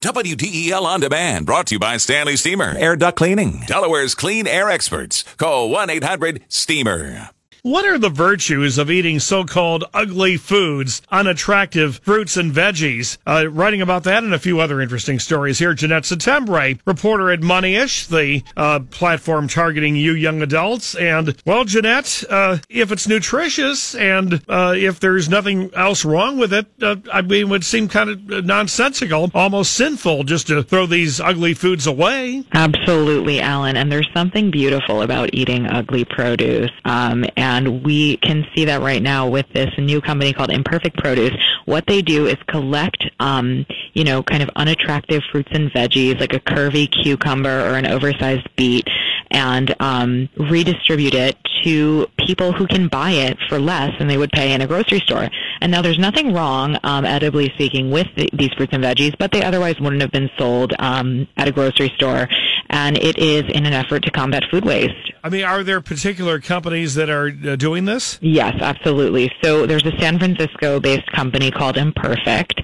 WDEL On Demand, brought to you by Stanley Steamer. Air duct cleaning. Delaware's clean air experts. Call 1 800 STEAMER. What are the virtues of eating so-called ugly foods, unattractive fruits and veggies? Uh, writing about that and a few other interesting stories here. Jeanette Settembre, reporter at Moneyish, the uh, platform targeting you young adults. And, well, Jeanette, uh, if it's nutritious and uh, if there's nothing else wrong with it, uh, I mean, it would seem kind of nonsensical, almost sinful just to throw these ugly foods away. Absolutely, Alan. And there's something beautiful about eating ugly produce. Um, and and we can see that right now with this new company called Imperfect Produce. What they do is collect, um, you know, kind of unattractive fruits and veggies like a curvy cucumber or an oversized beet and um, redistribute it to people who can buy it for less than they would pay in a grocery store. And now there's nothing wrong, um, edibly speaking, with the, these fruits and veggies, but they otherwise wouldn't have been sold um, at a grocery store. And it is in an effort to combat food waste. I mean, are there particular companies that are uh, doing this? Yes, absolutely. So there's a San Francisco based company called Imperfect.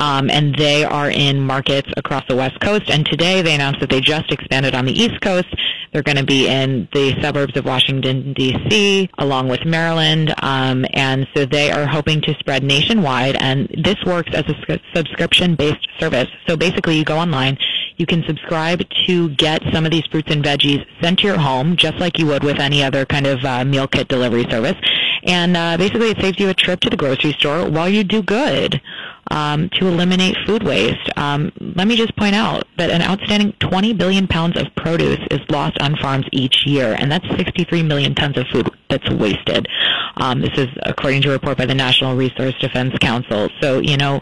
Um, and they are in markets across the West Coast. And today they announced that they just expanded on the East Coast. They're going to be in the suburbs of Washington, D.C., along with Maryland. Um, and so they are hoping to spread nationwide. And this works as a subscription based service. So basically, you go online, you can subscribe to get some of these fruits and veggies sent to your home, just like you would with any other kind of uh, meal kit delivery service. And uh, basically, it saves you a trip to the grocery store while you do good um, to eliminate food waste. Um, let me just point out that an outstanding 20 billion pounds of produce is lost on farms each year, and that's 63 million tons of food that's wasted. Um, this is according to a report by the National Resource Defense Council. So, you know,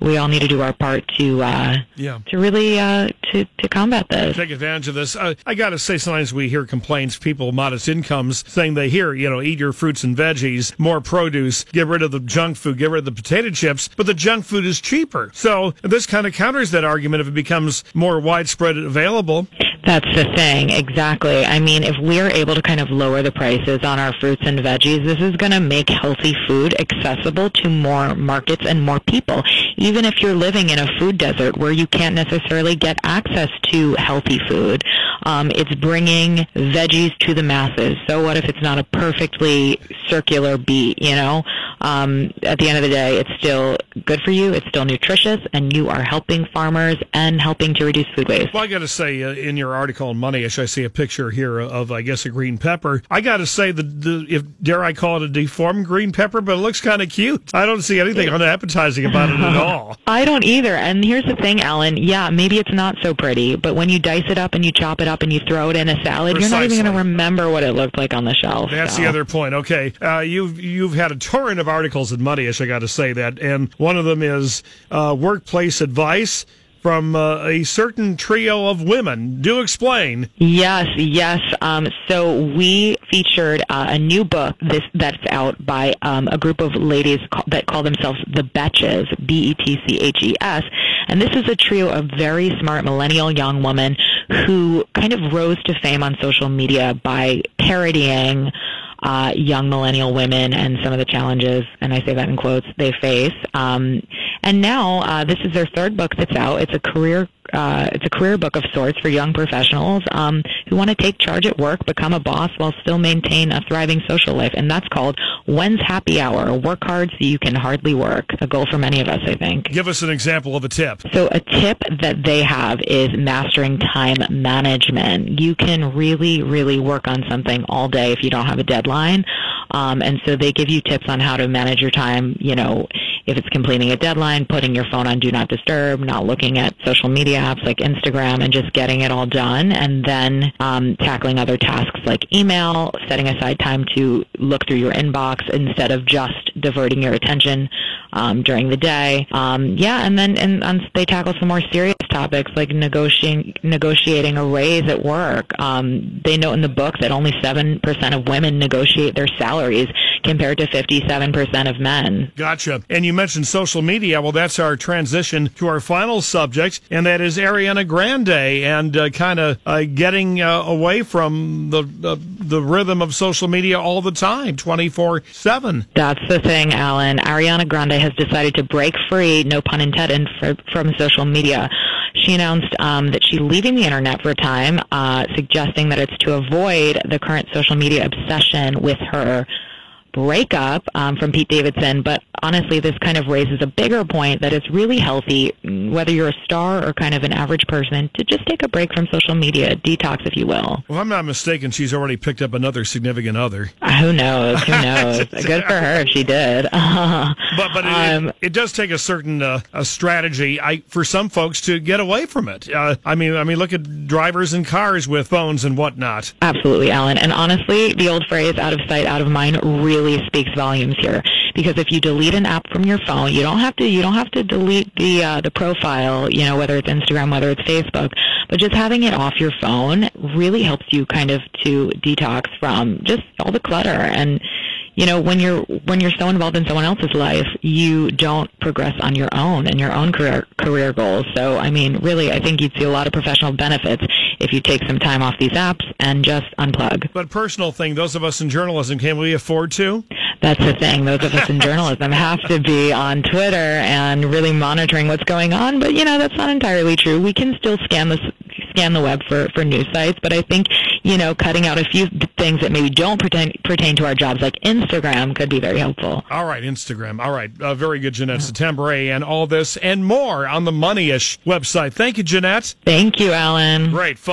we all need to do our part to uh, yeah. to really uh, to to combat this. Take advantage of this. Uh, I got to say, sometimes we hear complaints, people modest incomes saying they hear, you know, eat your fruits and veggies, more produce, get rid of the junk food, get rid of the potato chips, but the junk food is cheaper. So this kind of counters that argument if it becomes more widespread available. That's the thing, exactly. I mean, if we're able to kind of lower the prices on our fruits and veggies, this is going to make healthy food accessible to more markets and more people. Even if you're living in a food desert where you can't necessarily get access to healthy food, um, it's bringing veggies to the masses. So what if it's not a perfectly circular beet, you know? Um, at the end of the day, it's still good for you, it's still nutritious, and you are helping farmers and helping to reduce food waste. Well, I got to say, uh, in your article on Moneyish, I see a picture here of, I guess, a green pepper. I got to say, the, the if dare I call it a deformed green pepper, but it looks kind of cute. I don't see anything unappetizing about it at all. I don't either. And here's the thing, Alan. Yeah, maybe it's not so pretty, but when you dice it up and you chop it up and you throw it in a salad, Precisely. you're not even going to remember what it looked like on the shelf. That's so. the other point. Okay, uh, you've you've had a torrent of articles in Moneyish. I got to say that, and one of them is uh, workplace advice from uh, a certain trio of women. Do explain. Yes, yes. Um, so we featured uh, a new book this, that's out by um, a group of ladies that call themselves the Betches, B-E-T-C-H-E-S. And this is a trio of very smart millennial young women who kind of rose to fame on social media by parodying uh, young millennial women and some of the challenges, and I say that in quotes, they face. Um, and now uh, this is their third book that's out. It's a career uh, it's a career book of sorts for young professionals um, who want to take charge at work, become a boss while still maintain a thriving social life, and that's called When's Happy Hour? Work hard so you can hardly work. A goal for many of us, I think. Give us an example of a tip. So a tip that they have is mastering time management. You can really, really work on something all day if you don't have a deadline. Um, and so they give you tips on how to manage your time, you know, if it's completing a deadline, putting your phone on do not disturb, not looking at social media apps like Instagram, and just getting it all done, and then um, tackling other tasks like email, setting aside time to look through your inbox instead of just diverting your attention um, during the day. Um, yeah, and then and, they tackle some more serious topics like negotiating negotiating a raise at work. Um, they note in the book that only seven percent of women negotiate their salaries compared to 57% of men. Gotcha. And you mentioned social media. Well, that's our transition to our final subject, and that is Ariana Grande and uh, kind of uh, getting uh, away from the, the, the rhythm of social media all the time, 24 7. That's the thing, Alan. Ariana Grande has decided to break free, no pun intended, for, from social media. She announced um, that she's leaving the internet for a time, uh, suggesting that it's to avoid the current social media obsession with her breakup um, from Pete Davidson, but honestly, this kind of raises a bigger point that it's really healthy, whether you're a star or kind of an average person, to just take a break from social media, detox, if you will. Well, I'm not mistaken. She's already picked up another significant other. Uh, who knows? Who knows? Good for her if she did. but but it, Um, it, it does take a certain uh, a strategy I, for some folks to get away from it. Uh, I mean, I mean, look at drivers and cars with phones and whatnot. Absolutely, Alan. And honestly, the old phrase "out of sight, out of mind" really speaks volumes here. Because if you delete an app from your phone, you don't have to you don't have to delete the uh, the profile. You know, whether it's Instagram, whether it's Facebook, but just having it off your phone really helps you kind of to detox from just all the clutter and you know when you're when you're so involved in someone else's life you don't progress on your own and your own career career goals so i mean really i think you'd see a lot of professional benefits if you take some time off these apps and just unplug But personal thing, those of us in journalism, can we afford to? that's the thing those of us in journalism have to be on twitter and really monitoring what's going on but you know that's not entirely true we can still scan the scan the web for for news sites but i think you know cutting out a few things that maybe don't pertain pertain to our jobs like instagram could be very helpful All right, Instagram. All right, uh, very good, Jeanette Settembre, and all this and more on the Moneyish website. Thank you, Jeanette. thank you alan Great fun.